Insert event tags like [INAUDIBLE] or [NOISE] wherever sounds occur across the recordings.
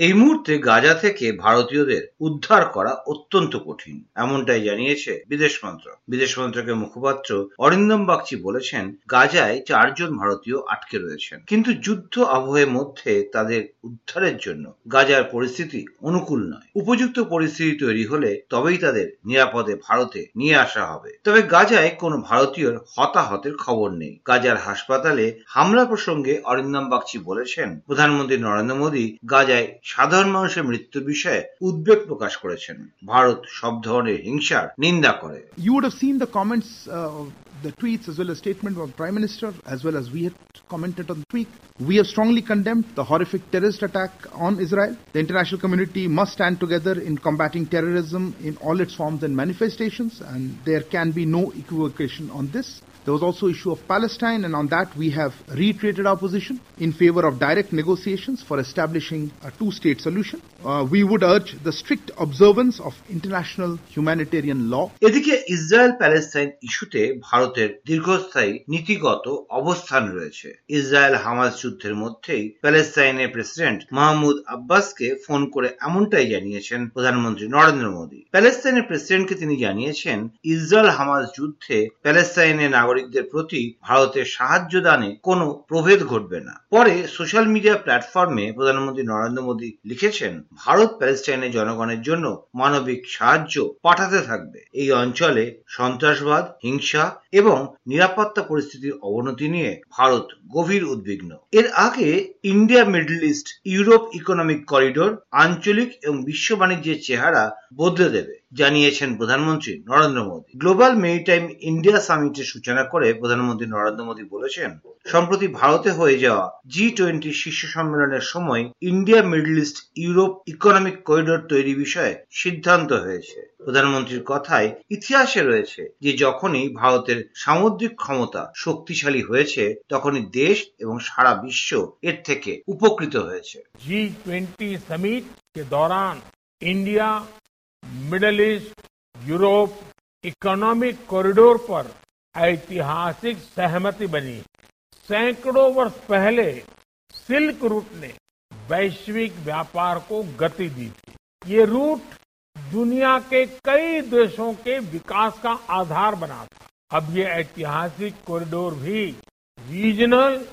এই মুহূর্তে গাজা থেকে ভারতীয়দের উদ্ধার করা অত্যন্ত কঠিন, এমনটাই জানিয়েছে বিদেশ মন্ত্রক। বিদেশ মন্ত্রকের মুখপাত্র অরিন্দম বাগচি বলেছেন, গাজায় চারজন ভারতীয় আটকে রয়েছেন। কিন্তু যুদ্ধ আবহের মধ্যে তাদের উদ্ধারের জন্য গাজার পরিস্থিতি অনুকূল নয়। উপযুক্ত পরিস্থিতি তৈরি হলে তবেই তাদের নিরাপদে ভারতে নিয়ে আসা হবে। তবে গাজায় কোনো ভারতীয়র হতাহতের খবর নেই। গাজার হাসপাতালে হামলা প্রসঙ্গে অরিন্দম বাগচি বলেছেন, প্রধানমন্ত্রী নরেন্দ্র মোদী গাজায় সাধারণ মানুষের মৃত্যুর বিষয়ে উদ্বেগ প্রকাশ করেছেন ভারত সব ধরনের হিংসার নিন্দা করে You would have seen the comments, uh, the tweets, as well as statement of the Prime Minister, as well as we had commented on the tweet. We have strongly condemned the horrific terrorist attack on Israel. The international community must stand together in combating terrorism in all its forms and manifestations, and there can be no equivocation on this. There was also issue of Palestine, and on that we have reiterated our position in favor of direct negotiations for establishing a two-state solution. Uh, we would urge the strict observance of international humanitarian law. এদিকে Israel Palestine ইস্যুতে ভারতের দীর্ঘস্থায়ী নীতিগত অবস্থান রয়েছে Israel Hamas যুদ্ধের মধ্যেই প্যালেস্তাইনের প্রেসিডেন্ট মাহমুদ আব্বাসকে ফোন করে এমনটাই জানিয়েছেন প্রধানমন্ত্রী নরেন্দ্র মোদী প্যালেস্তাইনের প্রেসিডেন্টকে তিনি জানিয়েছেন ইসরায়েল হামাস যুদ্ধে প্যালেস্তাইনের নাগরিকদের প্রতি ভারতের সাহায্য দানে কোনো প্রভেদ ঘটবে না। পরে সোশ্যাল মিডিয়া প্ল্যাটফর্মে প্রধানমন্ত্রী নরেন্দ্র মোদী লিখেছেন, ভারত প্যালেস্টাইনের জনগণের জন্য মানবিক সাহায্য পাঠাতে থাকবে। এই অঞ্চলে সন্ত্রাসবাদ, হিংসা এবং নিরাপত্তা পরিস্থিতির অবনতি নিয়ে ভারত গভীর উদ্বিগ্ন। এর আগে India, Middle East, Europe economic corridor আঞ্চলিক এবং বিশ্ব বাণিজ্যের চেহারা বদলে দেবে। জানিয়েছেন প্রধানমন্ত্রী Narendra Modi global maritime India সামিটের সূচনা করে প্রধানমন্ত্রী নরেন্দ্র মোদী বলেছেন সম্প্রতি ভারতে হয়ে যাওয়া জি টোয়েন্টি শীর্ষ সম্মেলনের সময় India Middle East Europe economic corridor তৈরি বিষয়ে সিদ্ধান্ত হয়েছে প্রধানমন্ত্রীর কথায় ইতিহাসে রয়েছে যে যখনই ভারতের সামুদ্রিক ক্ষমতা শক্তিশালী হয়েছে তখনই দেশ এবং সারা বিশ্ব এর থেকে উপকৃত হয়েছে जी ट्वेंटी समिट के दौरान India Middle East, Europe, economic corridor पर ऐतिहासिक सहमति बनी। सैकड़ों वर्ष पहले सिल्क रूट ने वैश्विक व्यापार को गति दी थी। ये रूट दुनिया के कई देशों के विकास का आधार बना था। अब ये ऐतिहासिक कॉरिडोर भी रीजनल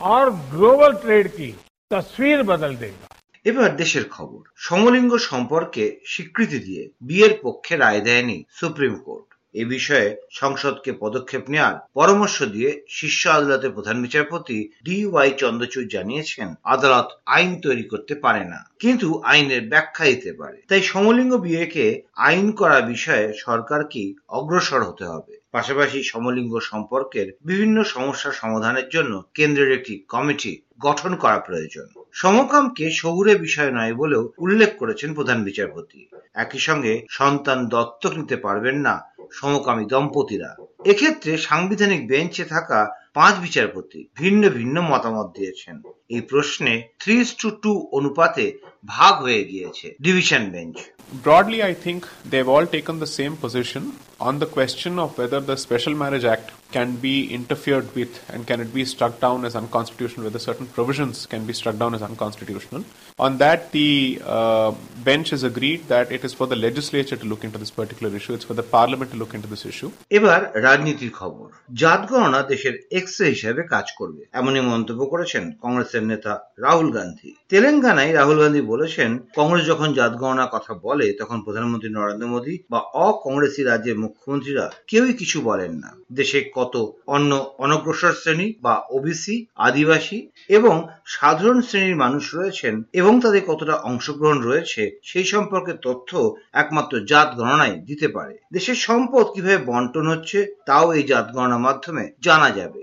और ग्लोबल ट्रेड की तस्वीर बदल देगा। এবার দেশের খবর। সমলিঙ্গ সম্পর্কে স্বীকৃতি দিয়ে বিয়ের পক্ষে রায় দেয়নি সুপ্রিম কোর্ট। এ বিষয়ে সংসদকে পদক্ষেপ নেওয়ার পরামর্শ দিয়ে শীর্ষ আদালতের প্রধান বিচারপতি ডি ওয়াই চন্দ্রচূড় জানিয়েছেন, আদালত আইন তৈরি করতে পারে না। কিন্তু আইনের ব্যাখ্যা দিতে পারে। তাই সমলিঙ্গ বিয়েকে আইন করা বিষয়ে সরকারকেই অগ্রসর হতে হবে? পাশাপাশি সমলিঙ্গ সম্পর্কের বিভিন্ন সমস্যা সমাধানের জন্য কেন্দ্রের একটি কমিটি গঠন করা প্রয়োজন। সমকামকে শহুরে বিষয় নয় বলেও উল্লেখ করেছেন প্রধান বিচারপতি। একই সঙ্গে সন্তান দত্তক নিতে পারবেন না সমকামী দম্পতিরা। এক্ষেত্রে সাংবিধানিক বেঞ্চে থাকা পাঁচ বিচারপতি ভিন্ন ভিন্ন মতামত দিয়েছেন এই প্রশ্নে থ্রি টু টু অনুপাতে ভাগ হয়ে গিয়েছে division bench Broadly, I think they've all taken the same position on the question of whether the Special Marriage Act can be interfered with and can it be struck down as unconstitutional, whether certain provisions can be struck down as unconstitutional. On that, the uh, bench has agreed that it is for the legislature to look into this particular issue, it's for the parliament to look into this issue. এবার রাজনীতির খবর জাত গণনা দেশের x হিসেবে কাজ করবে। এমনই মন্তব্য করেছেন কংগ্রেসের নেতা রাহুল গান্ধী। তেলেঙ্গানায় রাহুল গান্ধী বলেছেন, কংগ্রেস যখন জাত গণনার কথা বলে, তখন প্রধানমন্ত্রী নরেন্দ্র মোদী বা অকংগ্রেসি রাজ্যের মুখ্যমন্ত্রীরা কেউই কিছু বলেন না। দেশে কত অন্য অনগ্রসর শ্রেণি বা ওবিসি, আদিবাসী এবং সাধারণ শ্রেণির মানুষ রয়েছেন এবং তাদের কতটা অংশগ্রহণ রয়েছে, সেই সম্পর্কে তথ্য একমাত্র জাত গণনায় দিতে পারে। দেশের সম্পদ কীভাবে বন্টন হচ্ছে, তাও এই জাত গণনার মাধ্যমে জানা যাবে।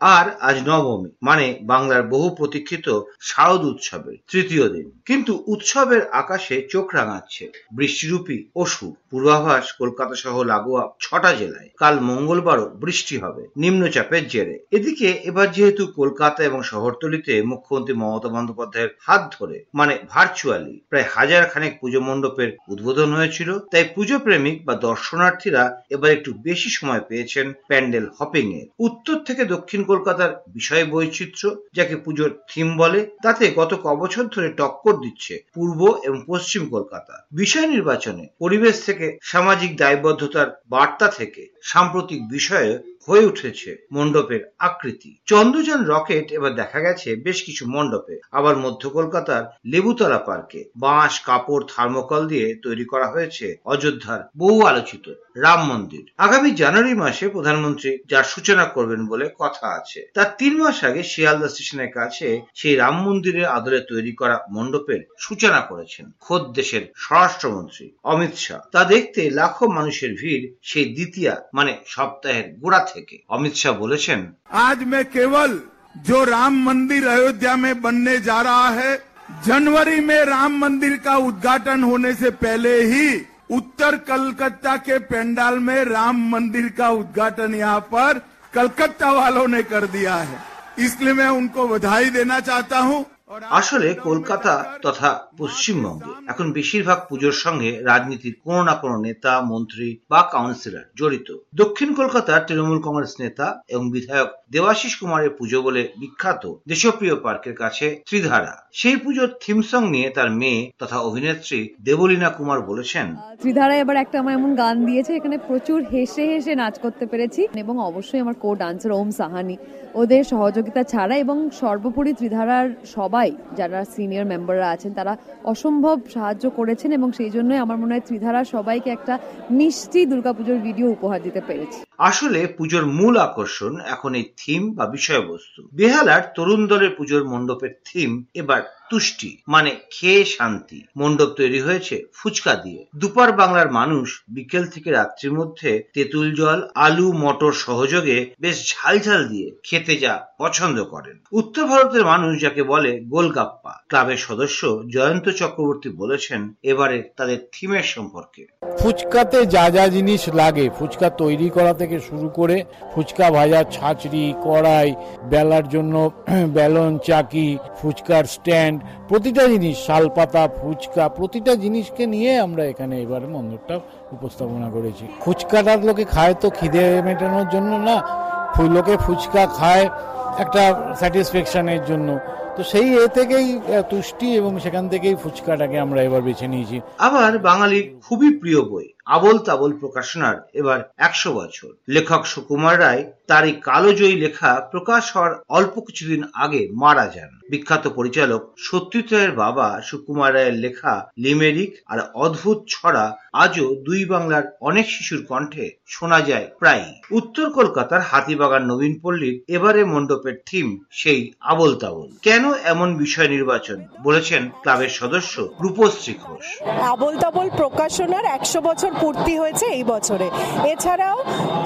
আর আজ নবমী মানে বাংলার বহু প্রতীক্ষিত শারদ উৎসবের তৃতীয় দিন। কিন্তু উৎসবের আকাশে চোখ রাঙাচ্ছে বৃষ্টিরূপী অসুর পূর্বাভাস, কলকাতা সহ লাগোয়া ছটা জেলায় কাল মঙ্গলবারও বৃষ্টি হবে, নিম্নচাপের জেরে। এদিকে এবার যেহেতু কলকাতা এবং শহরতলিতে মুখ্যমন্ত্রী মমতা বন্দ্যোপাধ্যায়ের হাত ধরে মানে ভার্চুয়ালি প্রায় হাজার খানেক পুজো মণ্ডপের উদ্বোধন হয়েছিল, তাই পুজো প্রেমিক বা দর্শনার্থীরা এবার একটু বেশি সময় পেয়েছেন প্যান্ডেল হপিং এর উত্তর থেকে দক্ষিণ কলকাতার বিষয় বৈচিত্র্য যাকে পুজোর থিম বলে, তাতে গত কবছর ধরে টক্কর দিচ্ছে পূর্ব এবং পশ্চিম কলকাতা। বিষয় নির্বাচনে পরিবেশ থেকে সামাজিক দায়বদ্ধতার বার্তা থেকে সাম্প্রতিক বিষয়ে হয়ে উঠেছে মণ্ডপের আকৃতি। চন্দ্রযান রকেট এবার দেখা গেছে বেশ কিছু মণ্ডপে। আবার মধ্য কলকাতার লেবুতলা পার্কে বাঁশ, কাপড়, থার্মোকল দিয়ে তৈরি করা হয়েছে অযোধ্যার বহু আলোচিত রাম মন্দির। আগামী জানুয়ারি মাসে প্রধানমন্ত্রী যার সূচনা করবেন বলে কথা আছে, তার তিন মাস আগে শিয়ালদা স্টেশনের কাছে সেই রাম মন্দিরের আদলে তৈরি করা মণ্ডপের সূচনা করেছেন খোদ দেশের স্বরাষ্ট্রমন্ত্রী অমিত শাহ। তা দেখতে লাখো মানুষের ভিড় সেই দ্বিতীয়া মানে সপ্তাহের গোড়া থেকে অমিত শাহ বলেছেন आज मैं केवल जो राम मंदिर अयोध्या में बनने जा रहा है जनवरी में राम मंदिर का उद्घाटन होने से पहले ही उत्तर कलकत्ता के पेंडाल में राम मंदिर का उद्घाटन यहाँ पर कलकत्ता वालों ने कर दिया है इसलिए मैं उनको बधाई देना चाहता हूँ और आप- আসলে কলকাতা তথা পশ্চিমবঙ্গে এখন বেশিরভাগ পুজোর সঙ্গে রাজনীতির কোনো না কোনো নেতা, মন্ত্রী বা কাউন্সিলর জড়িত। দক্ষিণ কলকাতার তৃণমূল কংগ্রেস নেতা এবং বিধায়ক দেবাশিস কুমারের পুজো বলে বিখ্যাত দেশপ্রিয় পার্কের কাছে ত্রিধারা। সেই পুজোর থিম সং নিয়ে তার মেয়ে তথা অভিনেত্রী দেবলীনা কুমার বলেছেন, ত্রিধারা এবার একটা আমার এমন গান দিয়েছে, এখানে প্রচুর হেসে হেসে নাচ করতে পেরেছি এবং অবশ্যই আমার কো ডান্সার ওম সাহানি। ওদের সহযোগিতা ছাড়া এবং সর্বোপরি ত্রিধারার সবাই যারা সিনিয়র মেম্বাররা আছেন, তারা অসম্ভব সাহায্য করেছেন এবং সেই জন্যই আমার মনে হয় ত্রিধারা সবাইকে একটা মিষ্টি দুর্গাপুজোর ভিডিও উপহার দিতে পেরেছি। আসলে পুজোর মূল আকর্ষণ এখন এই থিম বা বিষয়বস্তু। বেহালার তরুণ দলের পুজোর মণ্ডপের থিম এবার তুষ্টি মানে খেয়ে শান্তি। মণ্ডপ তৈরি হয়েছে ফুচকা দিয়ে। দুপার বাংলার মানুষ বিকেল থেকে রাত্রির মধ্যে তেঁতুল জল, আলু, মটর সহযোগে বেশ ঝাল ঝাল দিয়ে খেতে যা পছন্দ করেন। উত্তর ভারতের মানুষ যাকে বলে গোলগাপ্পা, ক্লাবের সদস্য জয়ন্ত চক্রবর্তী বলেছেন এবারে তাদের থিমের সম্পর্কে। ফুচকাতে যা যা জিনিস লাগে, ফুচকা তৈরি করা থেকে শুরু করে ফুচকা ভাজা, ছাঁচড়ি, কড়াই, বেলার জন্য [CLEARS THROAT] বেলন, চাকি, ফুচকার স্ট্যান্ড, প্রতিটা জিনিস, শালপাতা, ফুচকা, প্রতিটা জিনিসকে নিয়ে আমরা এখানে এবার মন্দিরটা উপস্থাপনা করেছি। ফুচকাটা লোকে খায় তো খিদে মেটানোর জন্য না লোকে ফুচকা খায় একটা স্যাটিসফ্যাকশনের জন্য। তো সেই এ থেকেই তুষ্টি এবং সেখান থেকেই ফুচকাটাকে আমরা এবার বেছে নিয়েছি। আবার বাঙালির খুবই প্রিয় বই আবল তাবল প্রকাশনার এবার একশো বছর। লেখক সুকুমার রায় তার এই কালোজয়ী লেখা প্রকাশ হওয়ার অল্প কিছুদিন আগে মারা যান। বিখ্যাত পরিচালক সত্যজিৎ রায়ের বাবা সুকুমার রায়ের লেখা লিমেরিক আর অদ্ভুত ছড়া আজও দুই বাংলার অনেক শিশুর কণ্ঠে শোনা যায় প্রায় উত্তর কলকাতার হাতিবাগান নবীন পল্লীর এবারে মণ্ডপের থিম সেই আবল তাবল কেন এমন বিষয় নির্বাচন? বলেছেন ক্লাবের সদস্য রূপশ্রী ঘোষ। আবল তাবল প্রকাশনার একশো বছর পূর্তি হয়েছে এই বছরে। এছাড়াও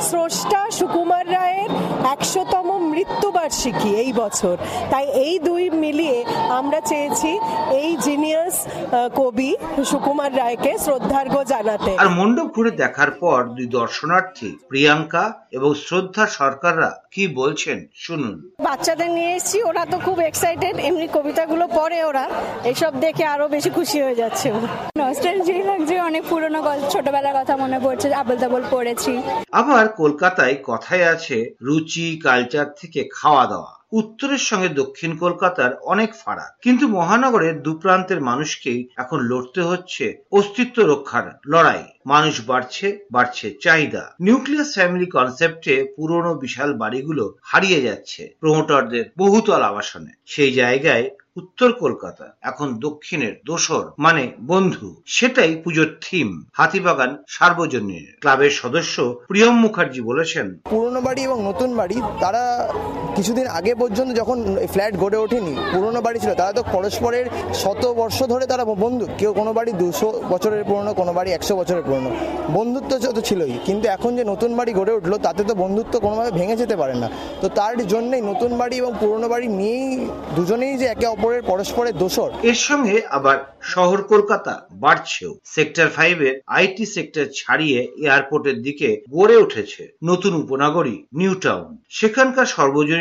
স্রষ্টা সুকুমার রায়ের একশোতম মৃত্যুবার্ষিকী এই বছর। তাই এই দুই মিলিয়ে আমরা চেয়েছি এই জিনিয়াস কবি সুকুমার রায়কে শ্রদ্ধার্ঘ্য জানাতে। আর মণ্ডপ ঘুরে দেখার পর দুই দর্শনার্থী প্রিয়াঙ্কা এবং শ্রদ্ধা সরকাররা কি বলছেন শুনুন। বাচ্চাদের নিয়ে এসেছি ওরা তো খুব এক্সাইটেড এমনি কবিতাগুলো পড়ে ওরা। এসব দেখে আরও বেশি খুশি হয়ে যাচ্ছে নস্টালজি লাগছে অনেক পুরনো গল্প ছোটবেলার কথা মনে পড়ছে আবল তাবল পড়েছি। আবার কলকাতায় কথায় আছে, রুচি কালচার থেকে খাওয়া দাওয়া। উত্তরের সঙ্গে দক্ষিণ কলকাতার অনেক ফারাক। কিন্তু মহানগরের দুপ্রান্তের মানুষকেই এখন লড়তে হচ্ছে অস্তিত্ব রক্ষার লড়াই। মানুষ বাড়ছে বাড়ছে চাহিদা। নিউক্লিয়াস ফ্যামিলি কনসেপ্টে পুরনো বিশাল বাড়িগুলো হারিয়ে যাচ্ছে প্রমোটরদের বহুতল আবাসনে। সেই জায়গায় উত্তর কলকাতা, এখন দক্ষিণের দোসর মানে বন্ধু, সেটাই পুজোর থিম হাতিবাগান সার্বজনীন। ক্লাবের সদস্য প্রিয়ম মুখার্জি বলেছেন, পুরনো বাড়ি এবং নতুন বাড়ি, তারা কিছুদিন আগে পর্যন্ত যখন ফ্ল্যাট গড়ে ওঠেনি, পুরনো বাড়ি ছিল, তারা তো পরস্পরের শত বর্ষ ধরে তারা বন্ধু। কেউ কোনো বাড়ি দুশো বছরের পুরনো, কোনো বাড়ি একশো বছরের পুরনো। বন্ধুত্ব তো ছিলই, কিন্তু এখন যে নতুন বাড়ি গড়ে উঠল, তাতে তো বন্ধুত্ব কোনোভাবে ভেঙে যেতে পারে না। তো তার জন্যই নতুন বাড়ি এবং পুরনো বাড়ি নিয়েই দুজনেই যে একে অপরের পরস্পরের দোষর। এর সঙ্গে আবার শহর কলকাতা বাড়ছেও। সেক্টর ফাইভের আইটি সেক্টর ছাড়িয়ে এয়ারপোর্টের দিকে গড়ে উঠেছে নতুন উপনগরী, নিউ টাউন। সেখানকার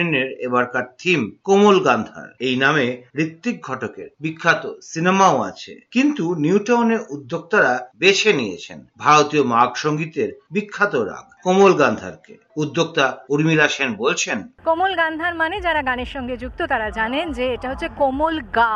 সর্বজনীনের এবারকার থিম কোমল গান্ধার। এই নামে ঋত্বিক ঘটকের বিখ্যাত সিনেমাও আছে। কিন্তু নিউ টাউনের উদ্যোক্তারা বেছে নিয়েছেন ভারতীয় মাগ সঙ্গীতের বিখ্যাত রাগ, কোমল গান্ধারকে। উদ্যোক্তা উর্মিলা সেন বলছেন, কোমল গান্ধার মানে যারা গানের সঙ্গে যুক্ত, তারা জানেন যে এটা হচ্ছে কোমল গা।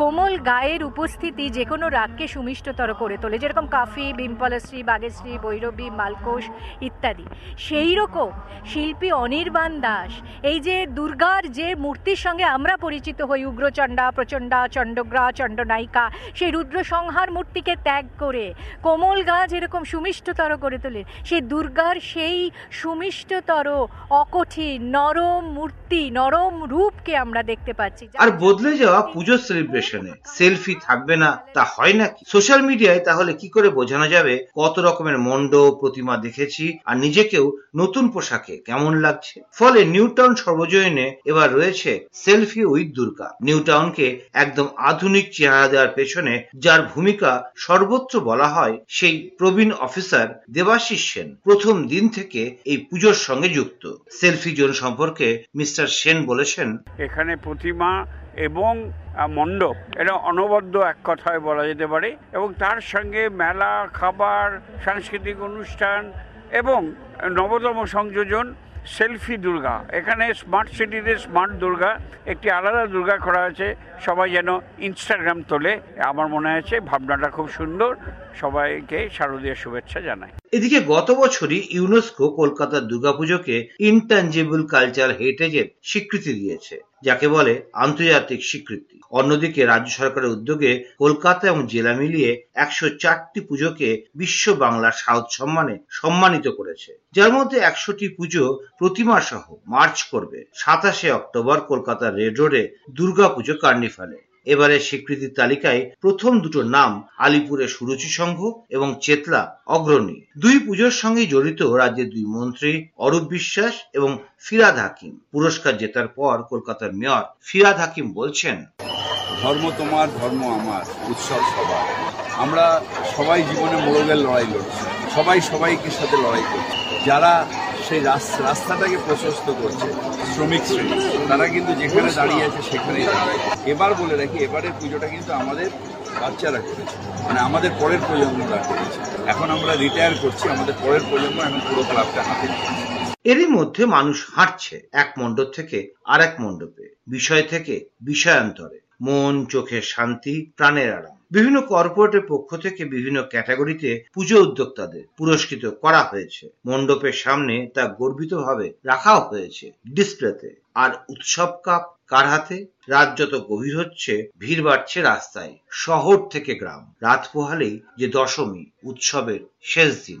কোমল গায়ের উপস্থিতি যে কোনো রাগকে সুমিষ্টতর করে তোলে, যেরকম কাফি বিম্পলশ্রী বাগেশ্রী, ভৈরবী মালকোষ ইত্যাদি। সেই রকম শিল্পী অনির্বাণ দাস, এই যে দুর্গার যে মূর্তির সঙ্গে আমরা পরিচিত হই, উগ্রচণ্ডা, প্রচণ্ডা, চণ্ডগ্রা, চণ্ডনায়িকা, সেই রুদ্র সংহার মূর্তিকে ত্যাগ করে, কোমল গা যেরকম সুমিষ্টতর করে তোলে, সেই দুর্গার সেই সুমিষ্টতর, অকঠিন, নরম মূর্তি, নরম রূপকে আমরা দেখতে পাচ্ছি। আর বদলে যাওয়া পুজো সেলিব্রেশনে সেলফি থাকবে না, তা হয় নাকি? সোশ্যাল মিডিয়ায় তাহলে কি করে বোঝানো যাবে কত রকমের মন্ড প্রতিমা দেখেছি, আর নিজেকেও নতুন পোশাকে কেমন লাগছে? ফলে নিউ টাউন সর্বজনীনে এবার রয়েছে সেলফি উইথ দুর্গা। নিউ টাউনকে একদম আধুনিক চেহারা দেওয়ার পেছনে যার ভূমিকা সর্বত্র বলা হয়, সেই প্রবীণ অফিসার দেবাশিস সেন। প্রথম দিন থেকে এই পুজোর সঙ্গে যুক্ত। সেলফি জোন সম্পর্কে মিস্টার সেন বলেছেন, এখানে প্রতিমা এবং মণ্ডপ, এটা অনবদ্য এক কথায় বলা যেতে পারে এবং তার সঙ্গে মেলা, খাবার, সাংস্কৃতিক অনুষ্ঠান এবং নবতম সংযোজন সেলফি দুর্গা। এখানে স্মার্ট সিটিতে স্মার্ট দুর্গা, একটি আলাদা দুর্গা করা আছে, সবাই যেন ইনস্টাগ্রাম তোলে। আমার মনে হয়েছে ভাবনাটা খুব সুন্দর। সবাইকে শারদীয় শুভেচ্ছা জানাই। এদিকে গত বছরই ইউনেস্কো কলকাতার দুর্গাপুজোকে ইনট্যাঞ্জেবল কালচার হেরিটেজের স্বীকৃতি দিয়েছে, যাকে বলে আন্তর্জাতিক স্বীকৃতি। অন্যদিকে রাজ্য সরকারের উদ্যোগে কলকাতা এবং জেলা মিলিয়ে একশো চারটি পুজোকে বিশ্ব বাংলা সাউথ সম্মানে সম্মানিত করেছে। যার মধ্যে একশোটি পুজো প্রতিমা সহ মার্চ করবে। সাতাশে অক্টোবর কলকাতার রেড রোডে দুর্গা পুজো এবারে স্বীকৃতির তালিকায় প্রথম দুটো নাম আলিপুরের সুরুচি সংঘ এবং চেতলা অগ্রণী। দুই পুজোর সঙ্গে জড়িত রাজ্যের দুই মন্ত্রী অরূপ বিশ্বাস এবং ফিরাদ হাকিম। পুরস্কার জেতার পর কলকাতার মেয়র ফিরাদ হাকিম বলছেন, ধর্ম তোমার, ধর্ম আমার, উৎসব সবার। আমরা সবাই জীবনে মোড়গের লড়াই লড়ছি। সবাই সবাইকে সাথে লড়াই করছি। যারা সেই রাস্তাটাকে প্রশস্ত করছে। শ্রমিক শ্রেণি। তারা কিন্তু যেখানে দাঁড়িয়ে আছে সেখানেই এবার বলে রাখি, এবারের পুজোটা কিন্তু আমাদের বাচ্চারা করেছে। মানে আমাদের পরের প্রজন্মরা করেছে। এখন আমরা রিটায়ার করছি, আমাদের পরের প্রজন্ম এখন পুরো ক্লাবটা হাতে এরই মধ্যে মানুষ হাঁটছে এক মণ্ডপ থেকে আর এক মণ্ডপে, বিষয় থেকে বিষয়ান্তরে। মন, চোখের শান্তি, প্রাণের আরাম। বিভিন্ন কর্পোরেটের পক্ষ থেকে বিভিন্ন ক্যাটাগরিতে পুজো উদ্যোক্তাদের পুরস্কৃত করা হয়েছে। মণ্ডপের সামনে তা গর্বিতভাবে রাখাও হয়েছে ডিসপ্লেতে আর উৎসব কাপ কার হাতে? রাত যত গভীর হচ্ছে, ভিড় বাড়ছে রাস্তায়। শহর থেকে গ্রাম। রাত পোহালেই যে দশমী, উৎসবের শেষ দিন।